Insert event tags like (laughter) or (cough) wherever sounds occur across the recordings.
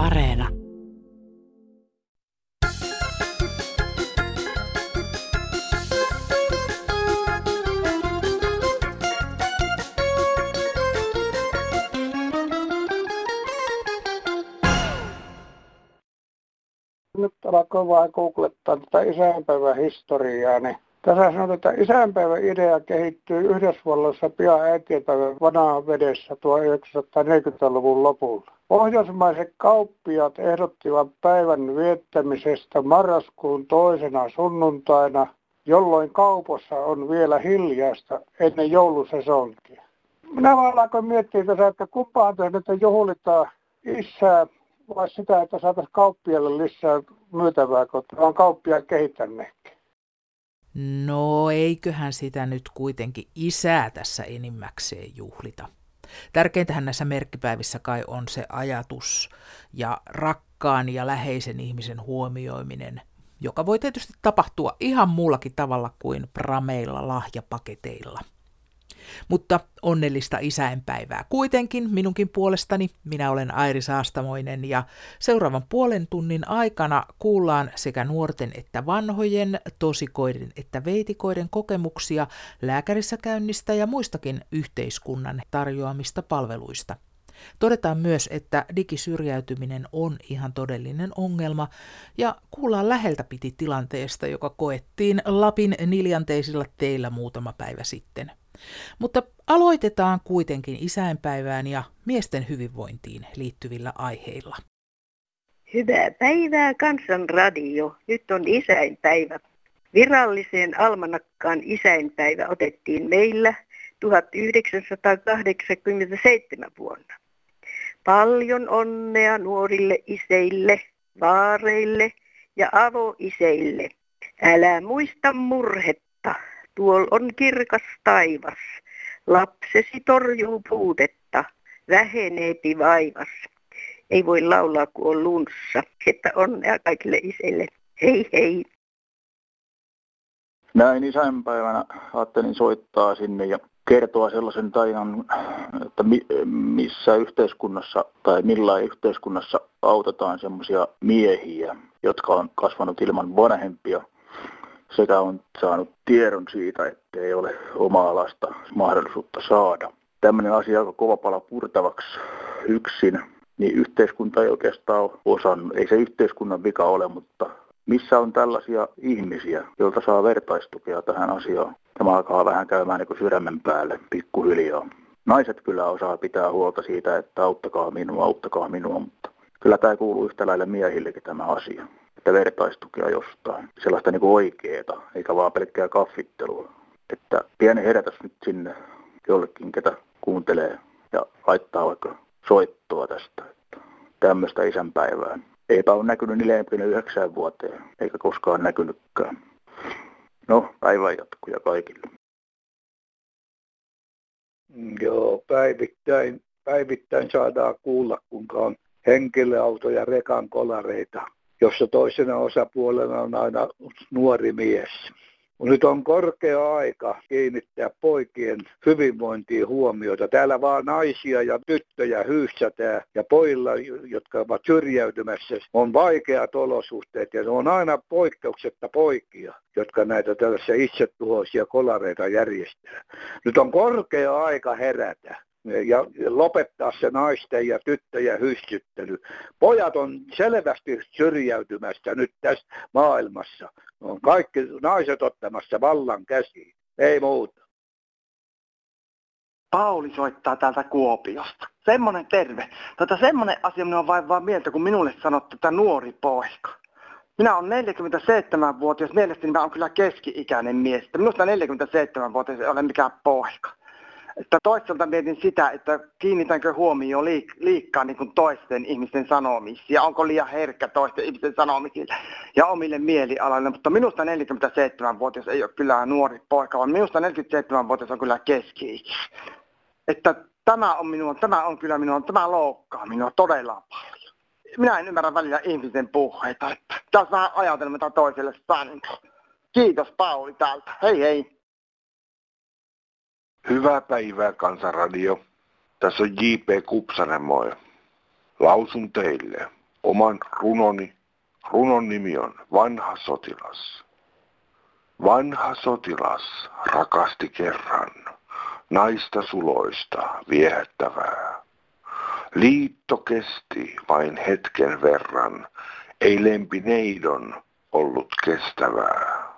Areena. nyt alkoi vain googlettaa tätä isänpäivän historiaa, niin tässä sanotaan, että isänpäivän idea kehittyy Yhdysvalloissa pian äitienpäivän vanhaan vedessä 1940-luvun lopulla. Pohjoismaiset kauppiat ehdottivat päivän viettämisestä marraskuun toisena sunnuntaina, jolloin kaupossa on vielä hiljaista ennen joulusesonkia. Minä vaan alkoin miettiä tässä, että kumpaan että juhlitaan isää vai sitä, että saataisiin kauppialle lisää myytävää, kun on kauppia kehittäneetkin. No eiköhän sitä nyt kuitenkin isää tässä enimmäkseen juhlita. Tärkeintähän näissä merkkipäivissä kai on se ajatus ja rakkaan ja läheisen ihmisen huomioiminen, joka voi tietysti tapahtua ihan muullakin tavalla kuin prameilla lahjapaketeilla. Mutta onnellista isäinpäivää kuitenkin minunkin puolestani. Minä olen Airi Saastamoinen ja seuraavan puolen tunnin aikana kuullaan sekä nuorten että vanhojen, tosikoiden että veitikoiden kokemuksia lääkärissä käynnistä ja muistakin yhteiskunnan tarjoamista palveluista. Todetaan myös, että digisyrjäytyminen on ihan todellinen ongelma ja kuullaan läheltä piti tilanteesta, joka koettiin Lapin niljanteisilla teillä muutama päivä sitten. Mutta aloitetaan kuitenkin isänpäivään ja miesten hyvinvointiin liittyvillä aiheilla. Hyvää päivää Kansanradio. Nyt on isäinpäivä. Viralliseen almanakkaan isäinpäivä otettiin meillä 1987 vuonna. Paljon onnea nuorille iseille, vaareille ja avoiseille. Älä muista murhetta, tuol on kirkas taivas. Lapsesi torjuu puutetta, väheneepi vaivas. Ei voi laulaa, kun on lunssa. Että onnea kaikille isille. Hei hei. Näin isänpäivänä ajattelin soittaa sinne ja kertoa sellaisen tarinan, että missä yhteiskunnassa tai millä yhteiskunnassa autetaan semmoisia miehiä, jotka on kasvanut ilman vanhempia sekä on saanut tiedon siitä, että ei ole omaa lasta mahdollisuutta saada. Tämmöinen asia on kova pala purtavaksi yksin, niin yhteiskunta ei oikeastaan ole osannut. Ei se yhteiskunnan vika ole, mutta missä on tällaisia ihmisiä, joilta saa vertaistukea tähän asiaan. Tämä alkaa vähän käymään niin sydämen päälle pikkuhiljaa. Naiset kyllä osaa pitää huolta siitä, että auttakaa minua, auttakaa minua, mutta kyllä tämä kuuluu yhtä lailla miehillekin tämä asia että vertaistukea jostain, sellaista niin oikeeta, eikä vaan pelkkää kaffittelua. Että pieni herätys nyt sinne jollekin, ketä kuuntelee ja laittaa vaikka soittoa tästä. Että tämmöistä isänpäivää. Eipä ole näkynyt 49 vuoteen, eikä koskaan näkynytkään. No, päivän jatkuja kaikille. Joo, päivittäin, päivittäin saadaan kuulla, kuinka on henkilöauto- ja rekan kolareita jossa toisena osapuolena on aina nuori mies. Nyt on korkea aika kiinnittää poikien hyvinvointiin huomiota. Täällä vaan naisia ja tyttöjä hyyssätään ja pojilla, jotka ovat syrjäytymässä, on vaikeat olosuhteet ja ne on aina poikkeuksetta poikia, jotka näitä tällaisia itsetuhoisia kolareita järjestää. Nyt on korkea aika herätä ja lopettaa se naisten ja tyttöjen hyssyttely. Pojat on selvästi syrjäytymässä nyt tässä maailmassa. On kaikki naiset ottamassa vallan käsiin. Ei muuta. Pauli soittaa täältä Kuopiosta. Semmonen terve. Tota semmonen asia vain vaan mieltä, kun minulle sanottu, että nuori poika. Minä olen 47-vuotias, mielestäni mä olen kyllä keski-ikäinen mies. Minusta 47-vuotias ei ole mikään poika että toisaalta mietin sitä, että kiinnitänkö huomioon liik- liikkaa niin kuin toisten ihmisten sanomisiin ja onko liian herkkä toisten ihmisten sanomisille ja omille mielialaille. Mutta minusta 47-vuotias ei ole kyllä nuori poika, vaan minusta 47-vuotias on kyllä keski Että tämä on, minua, tämä on kyllä minua, tämä loukkaa minua todella paljon. Minä en ymmärrä välillä ihmisten puheita, että tässä vähän ajatelma, mitä toiselle sanoo. Kiitos Pauli täältä. Hei hei. Hyvää päivää Kansanradio. Tässä on J.P. Kupsanen moi. Lausun teille. oman runoni. Runon nimi on Vanha sotilas. Vanha sotilas rakasti kerran naista suloista viehättävää. Liitto kesti vain hetken verran, ei lempineidon ollut kestävää.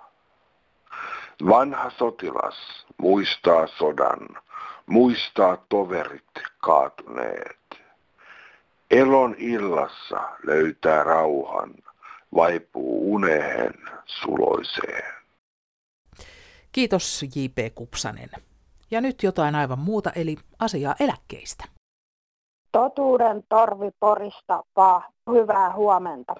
Vanha sotilas muistaa sodan, muistaa toverit kaatuneet. Elon illassa löytää rauhan, vaipuu uneen suloiseen. Kiitos J.P. Kupsanen. Ja nyt jotain aivan muuta, eli asiaa eläkkeistä. Totuuden torvi Porista, vaan hyvää huomenta.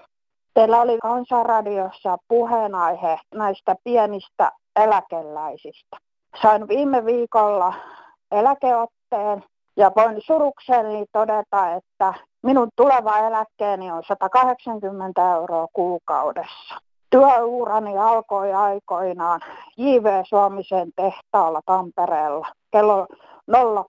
Teillä oli Kansanradiossa puheenaihe näistä pienistä eläkeläisistä. Sain viime viikolla eläkeotteen ja voin surukseni todeta, että minun tuleva eläkkeeni on 180 euroa kuukaudessa. Työurani alkoi aikoinaan J.V. Suomisen tehtaalla Tampereella kello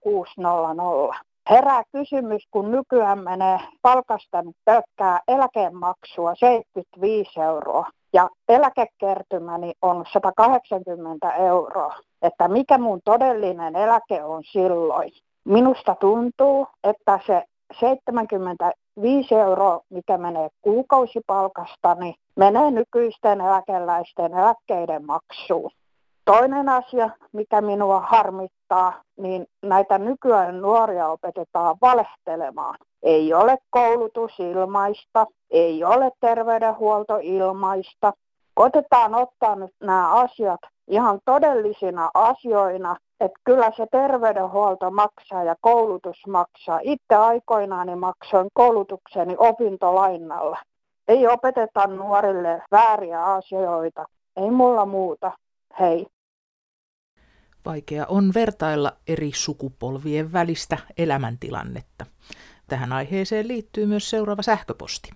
0600. Herää kysymys, kun nykyään menee palkasta pelkkää eläkemaksua 75 euroa ja eläkekertymäni on 180 euroa, että mikä mun todellinen eläke on silloin. Minusta tuntuu, että se 75 euroa, mikä menee kuukausipalkasta, niin menee nykyisten eläkeläisten eläkkeiden maksuun. Toinen asia, mikä minua harmittaa, niin näitä nykyään nuoria opetetaan valehtelemaan. Ei ole koulutus ilmaista, ei ole terveydenhuolto ilmaista. Koitetaan ottaa nyt nämä asiat ihan todellisina asioina, että kyllä se terveydenhuolto maksaa ja koulutus maksaa. Itse aikoinaani maksoin koulutukseni opintolainalla. Ei opeteta nuorille vääriä asioita. Ei mulla muuta. Hei. Vaikea on vertailla eri sukupolvien välistä elämäntilannetta. Tähän aiheeseen liittyy myös seuraava sähköposti.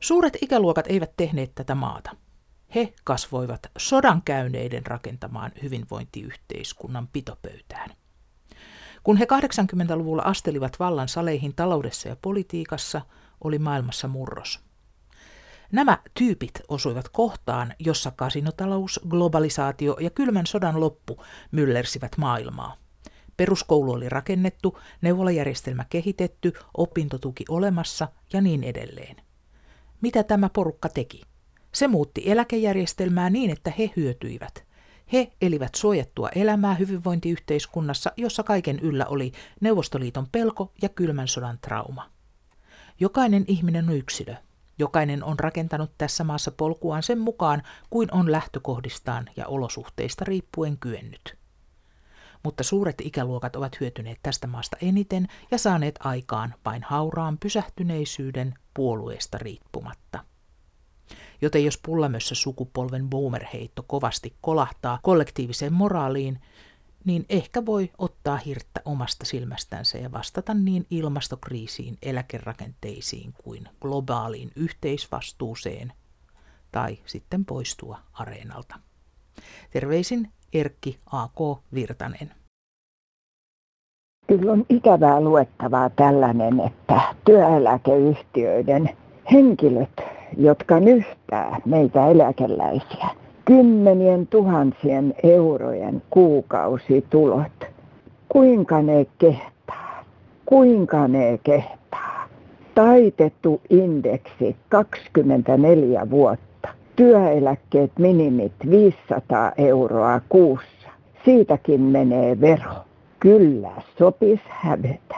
Suuret ikäluokat eivät tehneet tätä maata. He kasvoivat sodan käyneiden rakentamaan hyvinvointiyhteiskunnan pitopöytään. Kun he 80-luvulla astelivat vallan saleihin taloudessa ja politiikassa, oli maailmassa murros. Nämä tyypit osuivat kohtaan, jossa kasinotalous, globalisaatio ja kylmän sodan loppu myllersivät maailmaa. Peruskoulu oli rakennettu, neuvolajärjestelmä kehitetty, opintotuki olemassa ja niin edelleen. Mitä tämä porukka teki? Se muutti eläkejärjestelmää niin, että he hyötyivät. He elivät suojattua elämää hyvinvointiyhteiskunnassa, jossa kaiken yllä oli Neuvostoliiton pelko ja kylmän sodan trauma. Jokainen ihminen on yksilö. Jokainen on rakentanut tässä maassa polkuaan sen mukaan, kuin on lähtökohdistaan ja olosuhteista riippuen kyennyt. Mutta suuret ikäluokat ovat hyötyneet tästä maasta eniten ja saaneet aikaan vain hauraan pysähtyneisyyden puolueesta riippumatta. Joten jos pullamössä sukupolven boomerheitto kovasti kolahtaa kollektiiviseen moraaliin, niin ehkä voi ottaa hirttä omasta silmästänsä ja vastata niin ilmastokriisiin, eläkerakenteisiin kuin globaaliin yhteisvastuuseen tai sitten poistua areenalta. Terveisin Erkki A.K. Virtanen. Kyllä on ikävää luettavaa tällainen, että työeläkeyhtiöiden henkilöt, jotka nyhtää meitä eläkeläisiä, kymmenien tuhansien eurojen kuukausitulot. Kuinka ne kehtaa? Kuinka ne kehtaa? Taitettu indeksi 24 vuotta. Työeläkkeet minimit 500 euroa kuussa. Siitäkin menee vero. Kyllä sopis hävetä.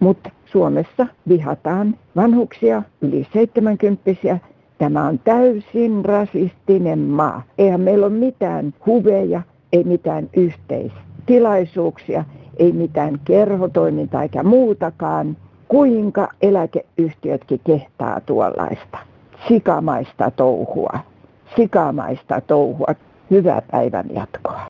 Mutta Suomessa vihataan vanhuksia, yli 70 Tämä on täysin rasistinen maa. Eihän meillä ole mitään huveja, ei mitään yhteistilaisuuksia, ei mitään kerhotoimintaa eikä muutakaan. Kuinka eläkeyhtiötkin kehtaa tuollaista sikamaista touhua, sikamaista touhua. Hyvää päivän jatkoa.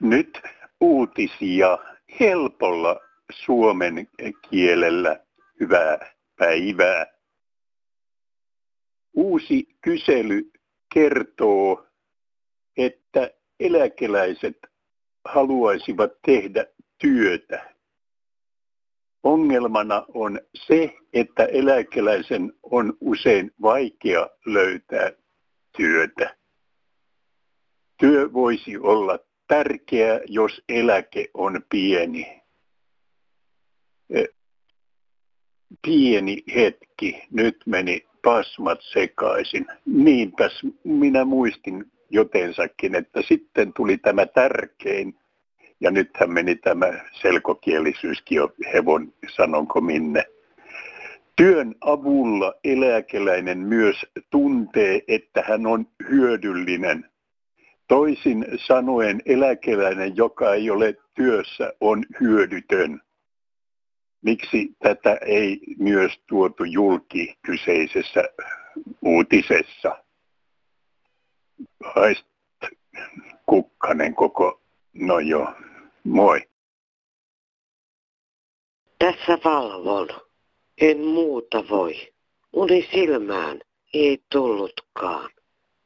Nyt uutisia helpolla suomen kielellä. Hyvää päivää. Uusi kysely kertoo, että eläkeläiset haluaisivat tehdä työtä. ongelmana on se, että eläkeläisen on usein vaikea löytää työtä. Työ voisi olla tärkeä, jos eläke on pieni. Pieni hetki, nyt meni pasmat sekaisin. Niinpäs minä muistin jotensakin, että sitten tuli tämä tärkein, ja nythän meni tämä selkokielisyyskin jo hevon sanonko minne. Työn avulla eläkeläinen myös tuntee, että hän on hyödyllinen. Toisin sanoen eläkeläinen, joka ei ole työssä, on hyödytön. Miksi tätä ei myös tuotu julki kyseisessä uutisessa? Haist kukkanen koko, no joo, moi. Tässä valvon. En muuta voi. Uni silmään ei tullutkaan.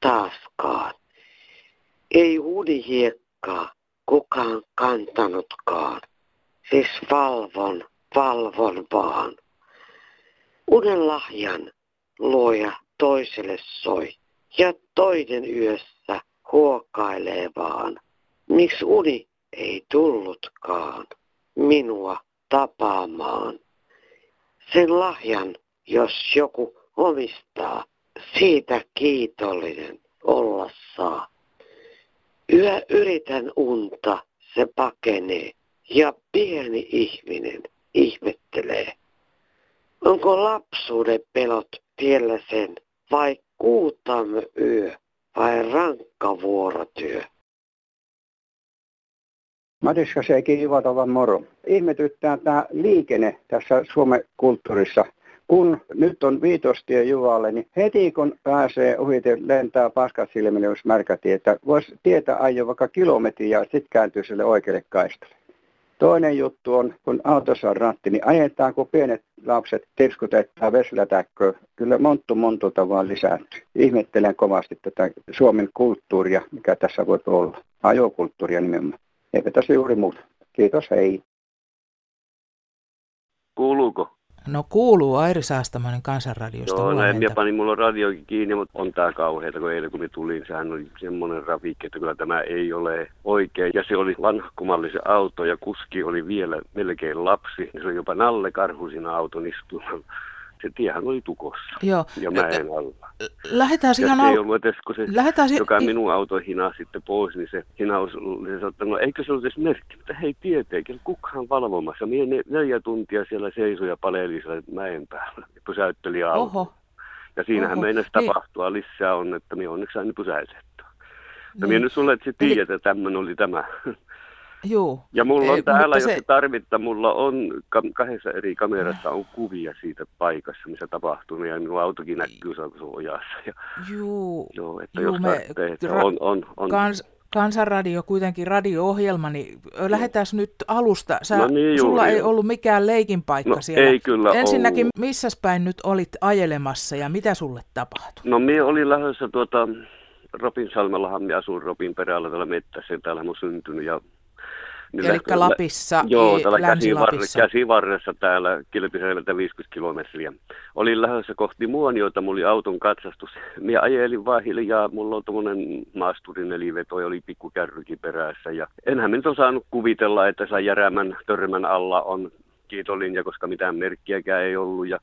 Taaskaan. Ei hiekkaa kukaan kantanutkaan. Siis valvon, valvon vaan. Unen lahjan luoja toiselle soi ja toinen yössä huokailee vaan. Miksi uni ei tullutkaan minua tapaamaan? Sen lahjan, jos joku omistaa, siitä kiitollinen olla saa. Yö yritän unta, se pakenee ja pieni ihminen ihmettelee. Onko lapsuuden pelot tiellä sen vai kuutamme yö vai rankka vuorotyö? Matiska Seiki Ivatovan moro. Ihmetyttää tämä liikenne tässä Suomen kulttuurissa. Kun nyt on viitostie Juvalle, niin heti kun pääsee ohi, lentää paskat silmille, jos märkäti, että voisi tietää ajo vaikka kilometri ja sitten kääntyy sille oikealle kaistalle. Toinen juttu on, kun autossa on ratti, niin ajetaan, kun pienet lapset tirskutettaa vesilätäkköä. Kyllä monttu montulta vaan lisääntyy. Ihmettelen kovasti tätä Suomen kulttuuria, mikä tässä voi olla. Ajokulttuuria nimenomaan. Eipä tässä juuri muuta. Kiitos, hei. Kuuluuko? No kuuluu Airi Saastamoinen kansanradiosta Joo, näin minä panin, mulla on radiokin kiinni, mutta on tää kauheata, kun eilen kun me tulin, sehän oli semmoinen rafikki, että kyllä tämä ei ole oikein. Ja se oli vanhakkumallisen auto ja kuski oli vielä melkein lapsi, niin se oli jopa Nalle Karhu siinä auton istunut se tiehän oli tukossa Joo. ja mäen alla. Lähdetään ja ihan ei al... ollut edes, kun se, Lähdetään si- joka minun auto hinaa sitten pois, niin se hinaus, se sanoi, että no eikö se ollut edes merkki, mutta hei tietenkin, kukaan valvomassa. Mie ne, neljä tuntia siellä seisoi ja paleli siellä mäen päällä ja pysäytteli auto. Oho. Ja siinähän Oho. meinasi Niin. tapahtua lisää on, että minä onneksi sain pysäytettyä. No Niin. minä nyt sulle, että tiedät, että tämmöinen oli tämä. (laughs) Juu. Ja mulla on Ei, täällä, jos se- tarvittaa, mulla on ka- kahdessa eri kamerassa on kuvia siitä paikassa, missä tapahtunut, ja minun autokin näkyy se on ojassa. Ja, Juu. joo, että Juu, jos me tarvitsee, että ra- on, on, on. Kans, Kansanradio kuitenkin radio-ohjelma, niin lähdetään nyt alusta. Sä, No niin, sulla juuri ei joo. ollut mikään leikin paikka No, siellä. ei kyllä Ensinnäkin, ollut. missäs päin nyt olit ajelemassa ja mitä sulle tapahtui? No minä olin lähdössä tuota, Ropin Salmellahan minä asun Ropin perällä täällä mettässä, täällä oon syntynyt. Ja, niin Elikkä Lapissa, Joo, täällä Länsi-Lapissa. käsivarressa, käsivarressa täällä Kilpiselvältä 50 kilometriä. Olin lähdössä kohti Muoniota, mulla oli auton katsastus. (laughs) Minä ajelin vaan hiljaa, mulla on tommonen maasturin neliveto ja oli pikku kärrykin perässä. Ja enhän minä nyt osannut kuvitella, että saa järäämän törmän alla on kiitolinja, koska mitään merkkiäkään ei ollut. Ja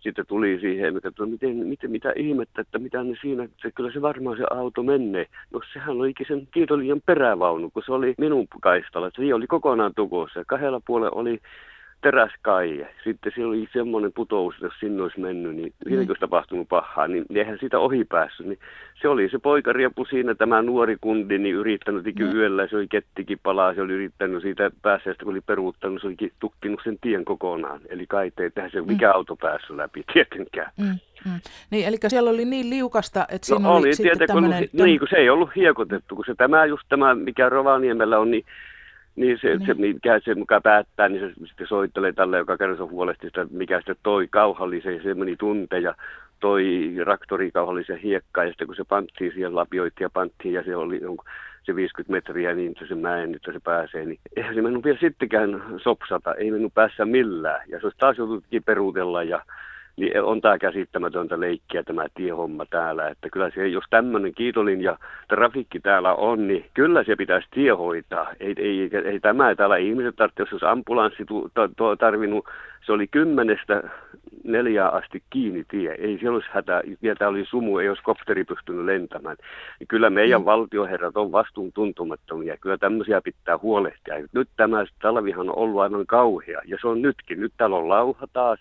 sitten tuli siihen, että no miten, miten, mitä ihmettä, että mitä ne siinä, se, kyllä se varmaan se auto menee. No sehän olikin sen kiitolijan perävaunu, kun se oli minun kaistalla. Se oli kokonaan tukossa kahdella puolella oli teräskaije. Sitten siellä oli semmoinen putous, että jos sinne olisi mennyt, niin siinäkin olisi tapahtunut pahaa, niin eihän siitä ohi päässyt. Niin se oli se poikariepu siinä, tämä nuori kundi, niin yrittänyt ikin yöllä, se oli kettikin palaa, se oli yrittänyt siitä pääsestä, kun oli peruuttanut, se olikin tukkinut sen tien kokonaan. Eli kai ei eihän se mikä auto päässyt läpi (laughs) tietenkään. Mm, mm. Niin, eli siellä oli niin liukasta, että No siinä oli, oli sitten tietenkin, kun, tämmöinen... niin, kun se ei ollut hiekotettu, kun se tämä just tämä, mikä Rovaniemellä on, niin niin se, Niin. se, mikä se muka päättää, niin se sitten soittelee tälle, joka kerran huolesti sitä, mikä sitten toi kauhallisen, se meni tunte ja toi traktori kauhallisen hiekkaa, ja sitten kun se panttiin siihen lapioitiin ja panttiin, ja se oli, se 50 metriä niin se mäen, että se pääsee, niin eihän se mennyt vielä sittenkään sopsata, ei mennyt päässä millään. Ja se olisi taas joututkin peruutella ja niin on tämä käsittämätöntä leikkiä tämä tiehomma täällä. Että kyllä se, jos tämmöinen kiitolin ja trafikki täällä on, niin kyllä se pitäisi tiehoitaa. Ei, ei, ei tämä täällä ihmiset tarvitse, jos ambulanssi tu, to, to, tarvinnut, se oli kymmenestä neljää asti kiinni tie. Ei siellä olisi hätä, ja täällä oli sumu, ei olisi kopteri pystynyt lentämään. Ja kyllä meidän mm. valtioherrat on vastuun tuntumattomia. Kyllä tämmöisiä pitää huolehtia. Nyt tämä talvihan on ollut aivan kauhea, ja se on nytkin. Nyt täällä on lauha taas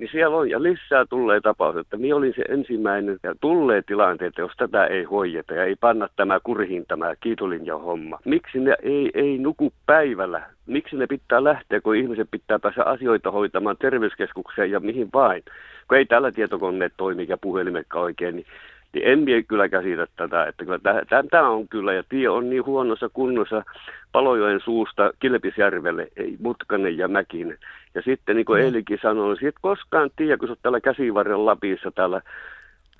niin siellä on ja lisää tulee tapaus, että minä olin se ensimmäinen ja tulee tilanteet, jos tätä ei hoideta ja ei panna tämä kurhin tämä kiitolinja homma. Miksi ne ei, ei nuku päivällä? Miksi ne pitää lähteä, kun ihmiset pitää päästä asioita hoitamaan terveyskeskukseen ja mihin vain? Kun ei tällä tietokoneet toimi ja puhelimekka oikein, niin niin en mie kyllä käsitä tätä, että kyllä tämä on kyllä, ja tie on niin huonossa kunnossa Palojoen suusta Kilpisjärvelle, ei mutkanen ja mäkinen. Ja sitten niin kuin mm. Eilikin sanoi, niin et koskaan tiedä, kun sä täällä käsivarren Lapissa täällä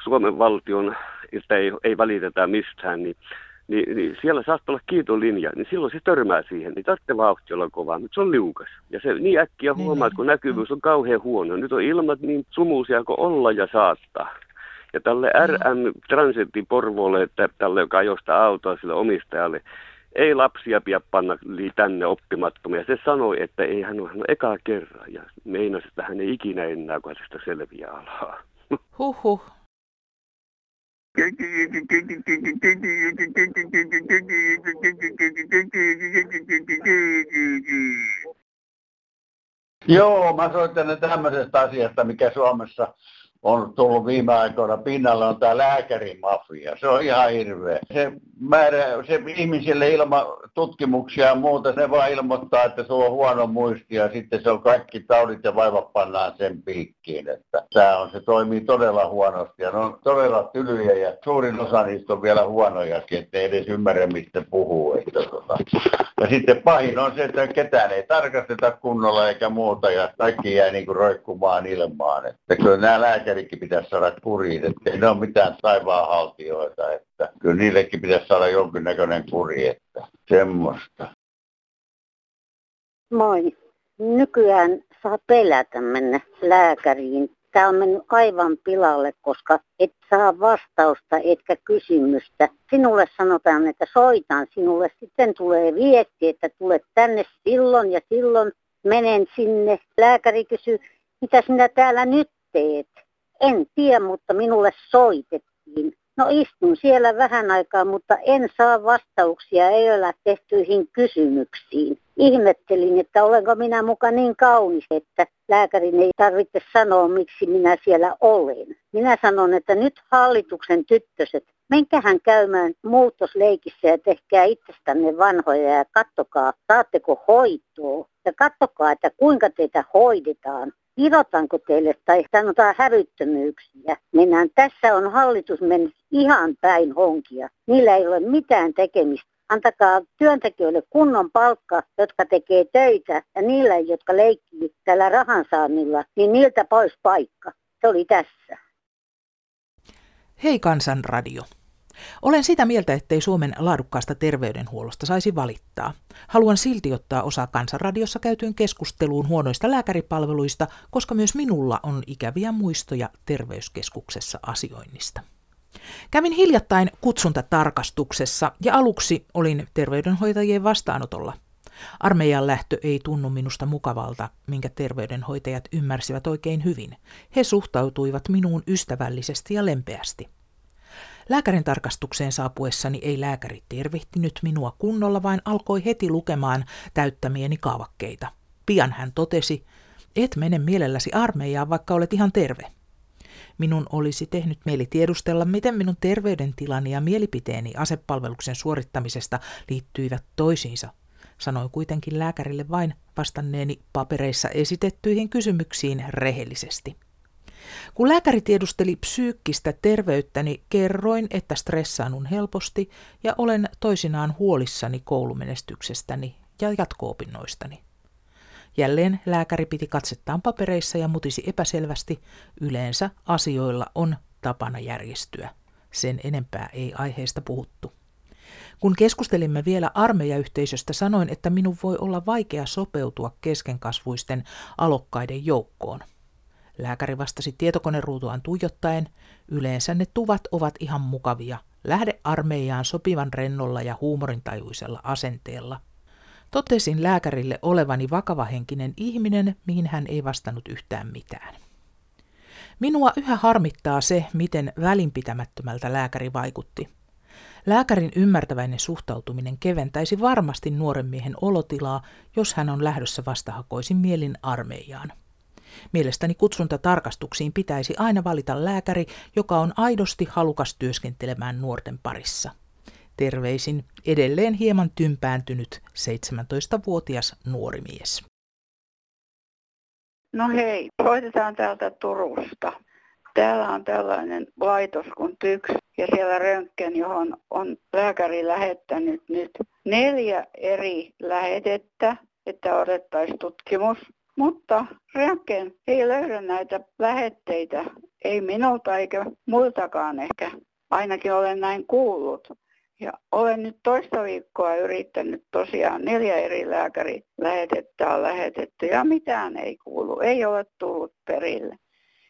Suomen valtion, että ei, ei välitetä mistään, niin niin, niin siellä saattaa olla kiitolinja, niin silloin se törmää siihen, niin tarvitsee vauhti olla kovaa, mutta se on liukas. Ja se niin äkkiä niin, huomaa, niin, kun näkyvyys on kauhean huono. Nyt on ilmat niin sumuusia kuin olla ja saattaa. Ja tälle RM Transitin Porvoolle, että tälle, joka ajostaa autoa sille omistajalle, ei lapsia pidä panna tänne oppimattomia. Se sanoi, että ei hän ole, hän eka kerran ja meinasi, että hän ei ikinä enää, kun selviää alaa. (laughs) Huhhuh. Joo, mä soitan tämmöisestä asiasta, mikä Suomessa on tullut viime aikoina pinnalle, on tämä lääkärimafia. Se on ihan hirveä. Se, määrä, se ihmisille ilman tutkimuksia ja muuta, se vaan ilmoittaa, että sulla on huono muisti ja sitten se on kaikki taudit ja vaivat pannaan sen piikkiin. Että tämä on, se toimii todella huonosti ja ne on todella tylyjä ja suurin osa niistä on vielä huonojakin, ettei edes ymmärrä mistä puhuu. Että, tota. Ja sitten pahin on se, että ketään ei tarkasteta kunnolla eikä muuta ja kaikki jää niin kuin roikkumaan ilmaan. Että kyllä nämä lääkärikin pitäisi saada kuriin, että ei ne ole mitään taivaanhaltijoita. Että kyllä niillekin pitäisi saada jonkinnäköinen kuri, että semmoista. Moi. Nykyään saa pelätä mennä lääkäriin tämä on mennyt aivan pilalle, koska et saa vastausta etkä kysymystä. Sinulle sanotaan, että soitan sinulle. Sitten tulee viesti, että tulet tänne silloin ja silloin. Menen sinne. Lääkäri kysyy, mitä sinä täällä nyt teet? En tiedä, mutta minulle soitettiin. No istun siellä vähän aikaa, mutta en saa vastauksia ei ole tehtyihin kysymyksiin. Ihmettelin, että olenko minä muka niin kaunis, että lääkärin ei tarvitse sanoa, miksi minä siellä olen. Minä sanon, että nyt hallituksen tyttöset, menkähän käymään muutosleikissä ja tehkää itsestänne vanhoja ja kattokaa, saatteko hoitoa. Ja kattokaa, että kuinka teitä hoidetaan kirotanko teille tai sanotaan hävyttömyyksiä. Mennään, tässä on hallitus mennyt ihan päin honkia. Niillä ei ole mitään tekemistä. Antakaa työntekijöille kunnon palkka, jotka tekee töitä, ja niillä, jotka leikkii tällä rahansaannilla, niin niiltä pois paikka. Se oli tässä. Hei Kansanradio. Olen sitä mieltä, ettei Suomen laadukkaasta terveydenhuollosta saisi valittaa. Haluan silti ottaa osaa Kansanradiossa käytyyn keskusteluun huonoista lääkäripalveluista, koska myös minulla on ikäviä muistoja terveyskeskuksessa asioinnista. Kävin hiljattain kutsuntatarkastuksessa ja aluksi olin terveydenhoitajien vastaanotolla. Armeijan lähtö ei tunnu minusta mukavalta, minkä terveydenhoitajat ymmärsivät oikein hyvin. He suhtautuivat minuun ystävällisesti ja lempeästi. Lääkärin tarkastukseen saapuessani ei lääkäri tervehtinyt minua kunnolla, vaan alkoi heti lukemaan täyttämieni kaavakkeita. Pian hän totesi, et mene mielelläsi armeijaan, vaikka olet ihan terve. Minun olisi tehnyt mieli tiedustella, miten minun terveydentilani ja mielipiteeni asepalveluksen suorittamisesta liittyivät toisiinsa. Sanoin kuitenkin lääkärille vain vastanneeni papereissa esitettyihin kysymyksiin rehellisesti. Kun lääkäri tiedusteli psyykkistä terveyttäni, kerroin, että stressaannun helposti ja olen toisinaan huolissani koulumenestyksestäni ja jatko-opinnoistani. Jälleen lääkäri piti katsettaan papereissa ja mutisi epäselvästi. Yleensä asioilla on tapana järjestyä. Sen enempää ei aiheesta puhuttu. Kun keskustelimme vielä armeijayhteisöstä, sanoin, että minun voi olla vaikea sopeutua keskenkasvuisten alokkaiden joukkoon. Lääkäri vastasi tietokoneruutuaan tuijottaen, yleensä ne tuvat ovat ihan mukavia. Lähde armeijaan sopivan rennolla ja huumorintajuisella asenteella. Totesin lääkärille olevani vakavahenkinen ihminen, mihin hän ei vastannut yhtään mitään. Minua yhä harmittaa se, miten välinpitämättömältä lääkäri vaikutti. Lääkärin ymmärtäväinen suhtautuminen keventäisi varmasti nuoren miehen olotilaa, jos hän on lähdössä vastahakoisin mielin armeijaan. Mielestäni kutsuntatarkastuksiin pitäisi aina valita lääkäri, joka on aidosti halukas työskentelemään nuorten parissa. Terveisin edelleen hieman tympääntynyt 17-vuotias nuori mies. No hei, soitetaan täältä Turusta. Täällä on tällainen laitos kuin TYKS ja siellä röntgen, johon on lääkäri lähettänyt nyt neljä eri lähetettä, että otettaisiin tutkimus. Mutta röntgen ei löydä näitä lähetteitä, ei minulta eikä muiltakaan ehkä. Ainakin olen näin kuullut. Ja olen nyt toista viikkoa yrittänyt tosiaan neljä eri lääkäri lähetettä on lähetetty ja mitään ei kuulu, ei ole tullut perille.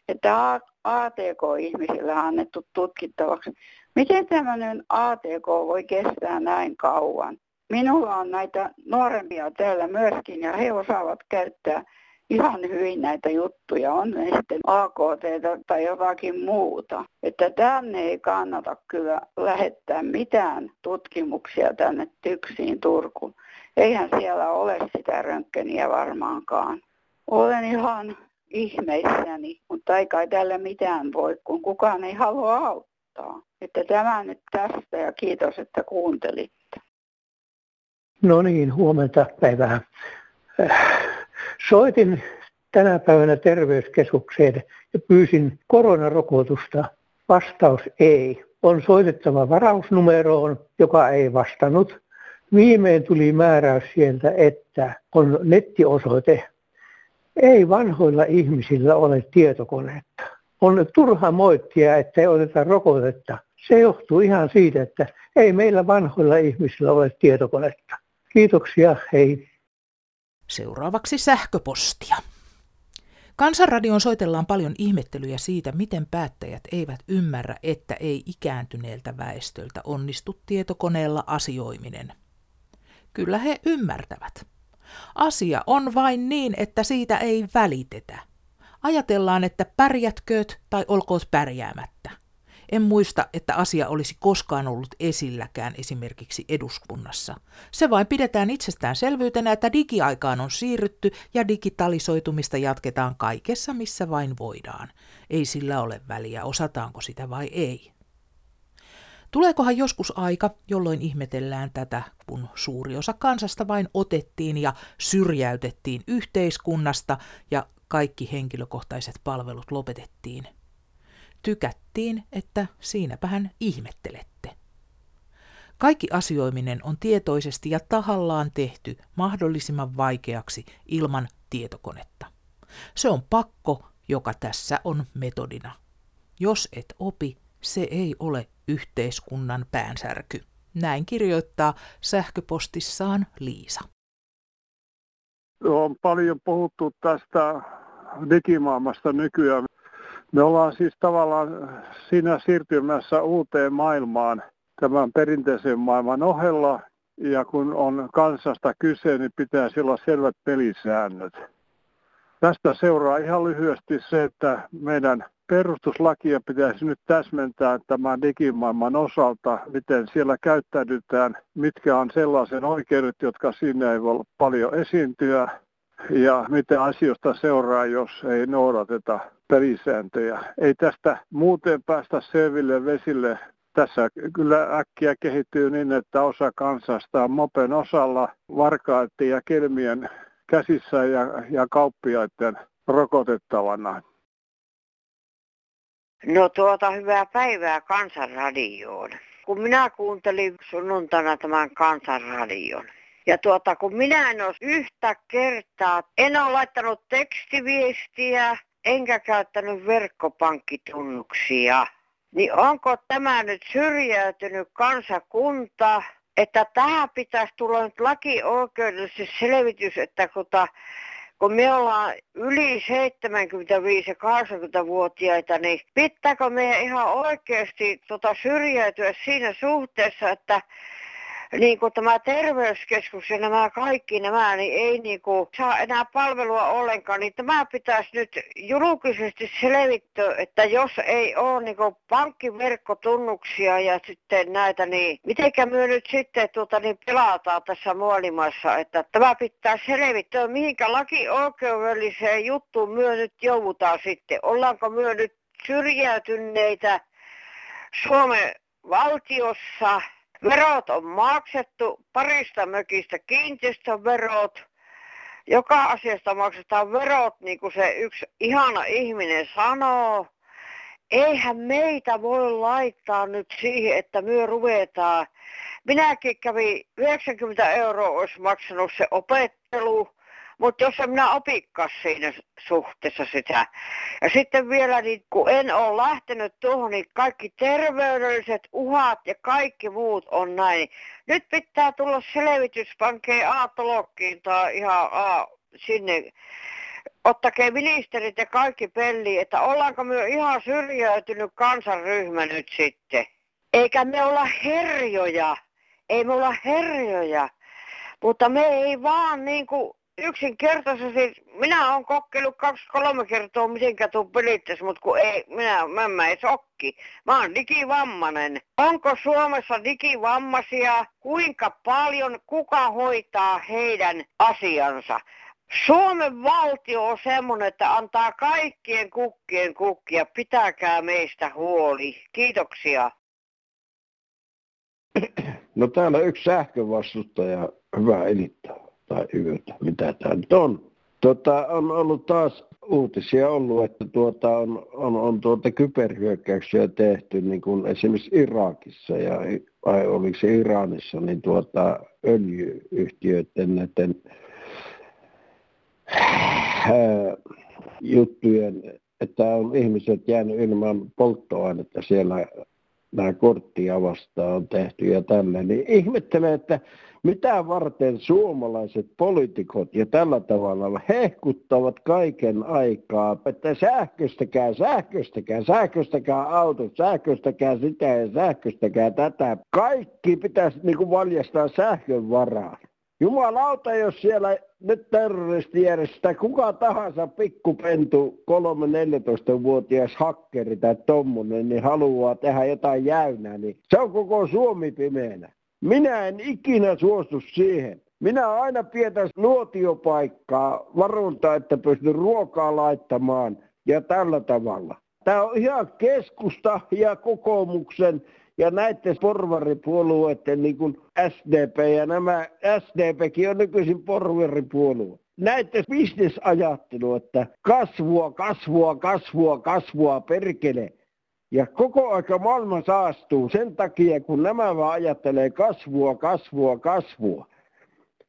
Että ATK-ihmisille annettu tutkittavaksi. Miten tämmöinen ATK voi kestää näin kauan? Minulla on näitä nuorempia täällä myöskin ja he osaavat käyttää ihan hyvin näitä juttuja, on ne sitten AKT tai jotakin muuta. Että tänne ei kannata kyllä lähettää mitään tutkimuksia tänne Tyksiin Turkuun. Eihän siellä ole sitä röntgeniä varmaankaan. Olen ihan ihmeissäni, mutta ei kai tällä mitään voi, kun kukaan ei halua auttaa. Että tämä nyt tästä ja kiitos, että kuuntelitte. No niin, huomenta päivää. Soitin tänä päivänä terveyskeskukseen ja pyysin koronarokotusta. Vastaus ei. On soitettava varausnumeroon, joka ei vastannut. Viimein tuli määräys sieltä, että on nettiosoite. Ei vanhoilla ihmisillä ole tietokonetta. On turha moittia, että ei oteta rokotetta. Se johtuu ihan siitä, että ei meillä vanhoilla ihmisillä ole tietokonetta. Kiitoksia, hei. Seuraavaksi sähköpostia. Kansanradion soitellaan paljon ihmettelyjä siitä, miten päättäjät eivät ymmärrä, että ei ikääntyneeltä väestöltä onnistu tietokoneella asioiminen. Kyllä he ymmärtävät. Asia on vain niin, että siitä ei välitetä. Ajatellaan, että pärjätkööt tai olkoot pärjäämättä. En muista, että asia olisi koskaan ollut esilläkään esimerkiksi eduskunnassa. Se vain pidetään itsestäänselvyytenä, että digiaikaan on siirrytty ja digitalisoitumista jatketaan kaikessa, missä vain voidaan. Ei sillä ole väliä, osataanko sitä vai ei. Tuleekohan joskus aika, jolloin ihmetellään tätä, kun suuri osa kansasta vain otettiin ja syrjäytettiin yhteiskunnasta ja kaikki henkilökohtaiset palvelut lopetettiin – tykättiin, että siinäpä hän ihmettelette. Kaikki asioiminen on tietoisesti ja tahallaan tehty mahdollisimman vaikeaksi ilman tietokonetta. Se on pakko, joka tässä on metodina. Jos et opi, se ei ole yhteiskunnan päänsärky. Näin kirjoittaa sähköpostissaan Liisa. On paljon puhuttu tästä digimaailmasta nykyään. Me ollaan siis tavallaan siinä siirtymässä uuteen maailmaan tämän perinteisen maailman ohella. Ja kun on kansasta kyse, niin pitää olla selvät pelisäännöt. Tästä seuraa ihan lyhyesti se, että meidän perustuslakia pitäisi nyt täsmentää tämän digimaailman osalta, miten siellä käyttäydytään, mitkä on sellaisen oikeudet, jotka siinä ei voi paljon esiintyä, ja mitä asioista seuraa, jos ei noudateta pelisääntöjä. Ei tästä muuten päästä selville vesille. Tässä kyllä äkkiä kehittyy niin, että osa kansasta on mopen osalla varkaiden ja kelmien käsissä ja, ja kauppiaiden rokotettavana. No tuota, hyvää päivää Kansanradioon. Kun minä kuuntelin sunnuntaina tämän Kansanradion, ja tuota, kun minä en ole yhtä kertaa, en ole laittanut tekstiviestiä, enkä käyttänyt verkkopankkitunnuksia. niin onko tämä nyt syrjäytynyt kansakunta, että tähän pitäisi tulla nyt lakioikeudellisesti selvitys, että kun, ta, kun me ollaan yli 75- ja 80-vuotiaita, niin pitääkö meidän ihan oikeasti tota syrjäytyä siinä suhteessa, että niin kuin tämä terveyskeskus ja nämä kaikki nämä, niin ei niin kuin saa enää palvelua ollenkaan, niin tämä pitäisi nyt julkisesti selvittää, että jos ei ole niin kuin pankkiverkkotunnuksia ja sitten näitä, niin mitenkä me nyt sitten tuota, niin pelataan tässä maailmassa, että tämä pitää selvittää, mihinkä lakioikeudelliseen juttuun myö nyt joudutaan sitten. Ollaanko myö nyt syrjäytyneitä Suomen valtiossa Verot on maksettu, parista mökistä kiinteistöverot, joka asiasta maksetaan verot, niin kuin se yksi ihana ihminen sanoo. Eihän meitä voi laittaa nyt siihen, että me ruvetaan. Minäkin kävin 90 euroa olisi maksanut se opettelu mutta jos en minä opikkaan siinä suhteessa sitä. Ja sitten vielä, niin kun en ole lähtenyt tuohon, niin kaikki terveydelliset uhat ja kaikki muut on näin. Nyt pitää tulla selvitys, pankee Aattolokkiin tai ihan A, sinne ottakee ministerit ja kaikki peli, että ollaanko me ihan syrjäytynyt kansanryhmä nyt sitten. Eikä me olla herjoja, ei me olla herjoja, mutta me ei vaan niin kuin yksinkertaisesti, minä olen kokeillut kaksi-kolme kertaa mitenkä tuu pelittäisi, mutta kun ei, minä, mä, mä ei sokki. Mä oon digivammanen. Onko Suomessa digivammaisia? Kuinka paljon? Kuka hoitaa heidän asiansa? Suomen valtio on semmoinen, että antaa kaikkien kukkien kukkia. Pitäkää meistä huoli. Kiitoksia. No täällä yksi sähkövastustaja, hyvää elittää tai yötä, mitä tämä nyt on. Tota, on ollut taas uutisia ollut, että tuota, on, on, on tuota kyberhyökkäyksiä tehty niin kuin esimerkiksi Irakissa ja vai oliko se Iranissa, niin tuota, öljyyhtiöiden näiden ää, juttujen, että on ihmiset jäänyt ilman polttoainetta siellä nämä korttia vastaan on tehty ja tällä, niin ihmettelen, että mitä varten suomalaiset poliitikot ja tällä tavalla hehkuttavat kaiken aikaa, että sähköstäkää, sähköstäkää, sähköstäkää autot, sähköstäkää sitä ja sähköstäkää tätä. Kaikki pitäisi niin kuin valjastaa sähkön varaan. Jumalauta, jos siellä nyt terroristijärjestö kuka tahansa pikkupentu 3-14-vuotias hakkeri tai tommonen, niin haluaa tehdä jotain jäynää, niin se on koko Suomi pimeänä. Minä en ikinä suostu siihen. Minä aina pietäisi nuotiopaikkaa varunta, että pystyn ruokaa laittamaan ja tällä tavalla. Tämä on ihan keskusta ja kokoomuksen ja näiden porvaripuolueiden niin kuin SDP ja nämä SDPkin on nykyisin porvaripuolue. Näiden bisnesajattelu, että kasvua, kasvua, kasvua, kasvua, perkele. Ja koko aika maailma saastuu sen takia, kun nämä vaan ajattelee kasvua, kasvua, kasvua.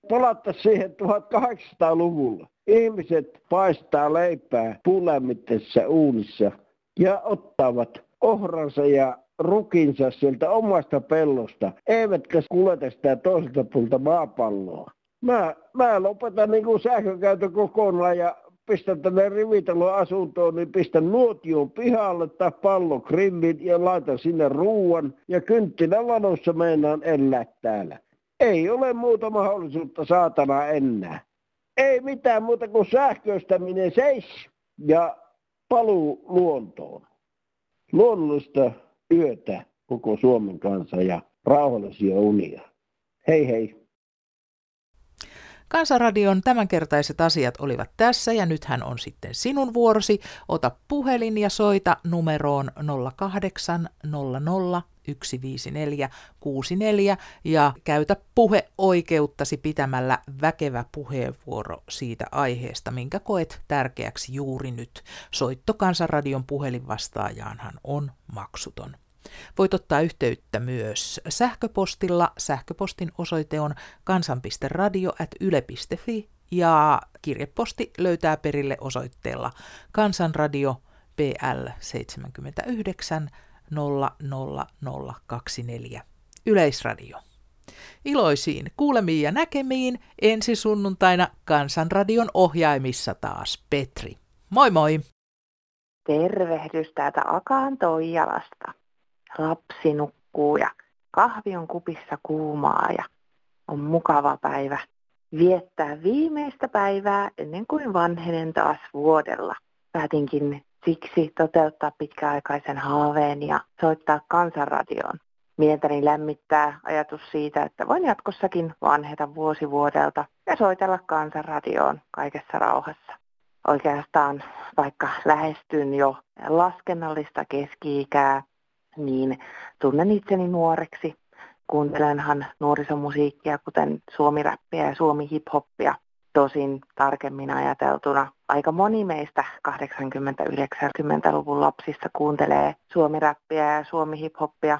Palata siihen 1800-luvulla. Ihmiset paistaa leipää puulämmitteisessä uunissa ja ottavat ohransa ja rukinsa sieltä omasta pellosta, eivätkä kuleta sitä toiselta puolta maapalloa. Mä, mä lopetan niin kuin sähkökäytön kokonaan ja pistän tänne rivitalon asuntoon, niin pistän nuotion pihalle tai pallokrillin ja laitan sinne ruuan ja kynttilän valossa meinaan elää täällä. Ei ole muuta mahdollisuutta saatana enää. Ei mitään muuta kuin sähköistäminen seis ja paluu luontoon. Luonnollista yötä koko Suomen kanssa ja rauhallisia unia. Hei hei! Kansanradion tämänkertaiset asiat olivat tässä ja nythän on sitten sinun vuorosi. Ota puhelin ja soita numeroon 0800 154 64 ja käytä puheoikeuttasi pitämällä väkevä puheenvuoro siitä aiheesta, minkä koet tärkeäksi juuri nyt. Soitto Kansanradion puhelinvastaajaanhan on maksuton. Voit ottaa yhteyttä myös sähköpostilla. Sähköpostin osoite on kansan.radio.yle.fi ja kirjeposti löytää perille osoitteella Kansanradio PL 79 00024. Yleisradio. Iloisiin kuulemiin ja näkemiin ensi sunnuntaina Kansanradion ohjaimissa taas Petri. Moi moi! Tervehdys täältä Akaan Toijalasta. Lapsi nukkuu ja kahvi on kupissa kuumaa ja on mukava päivä viettää viimeistä päivää ennen kuin vanhenen taas vuodella. Päätinkin siksi toteuttaa pitkäaikaisen haaveen ja soittaa kansanradioon. Mieltäni lämmittää ajatus siitä, että voin jatkossakin vanheta vuosivuodelta ja soitella kansanradioon kaikessa rauhassa. Oikeastaan vaikka lähestyn jo laskennallista keski-ikää, niin tunnen itseni nuoreksi. Kuuntelenhan nuorisomusiikkia, kuten suomiräppiä ja suomi-hiphoppia. Tosin tarkemmin ajateltuna aika moni meistä 80-90-luvun lapsista kuuntelee suomiräppiä ja suomi-hiphoppia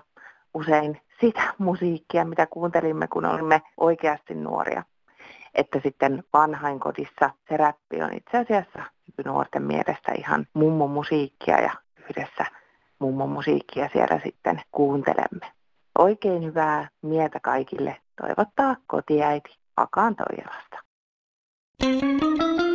usein sitä musiikkia, mitä kuuntelimme, kun olimme oikeasti nuoria. Että sitten vanhainkodissa se räppi on itse asiassa nuorten mielestä ihan mummon musiikkia ja yhdessä mummon musiikkia siellä sitten kuuntelemme. Oikein hyvää mieltä kaikille toivottaa kotiäiti Akaan Toijalasta. Thank you.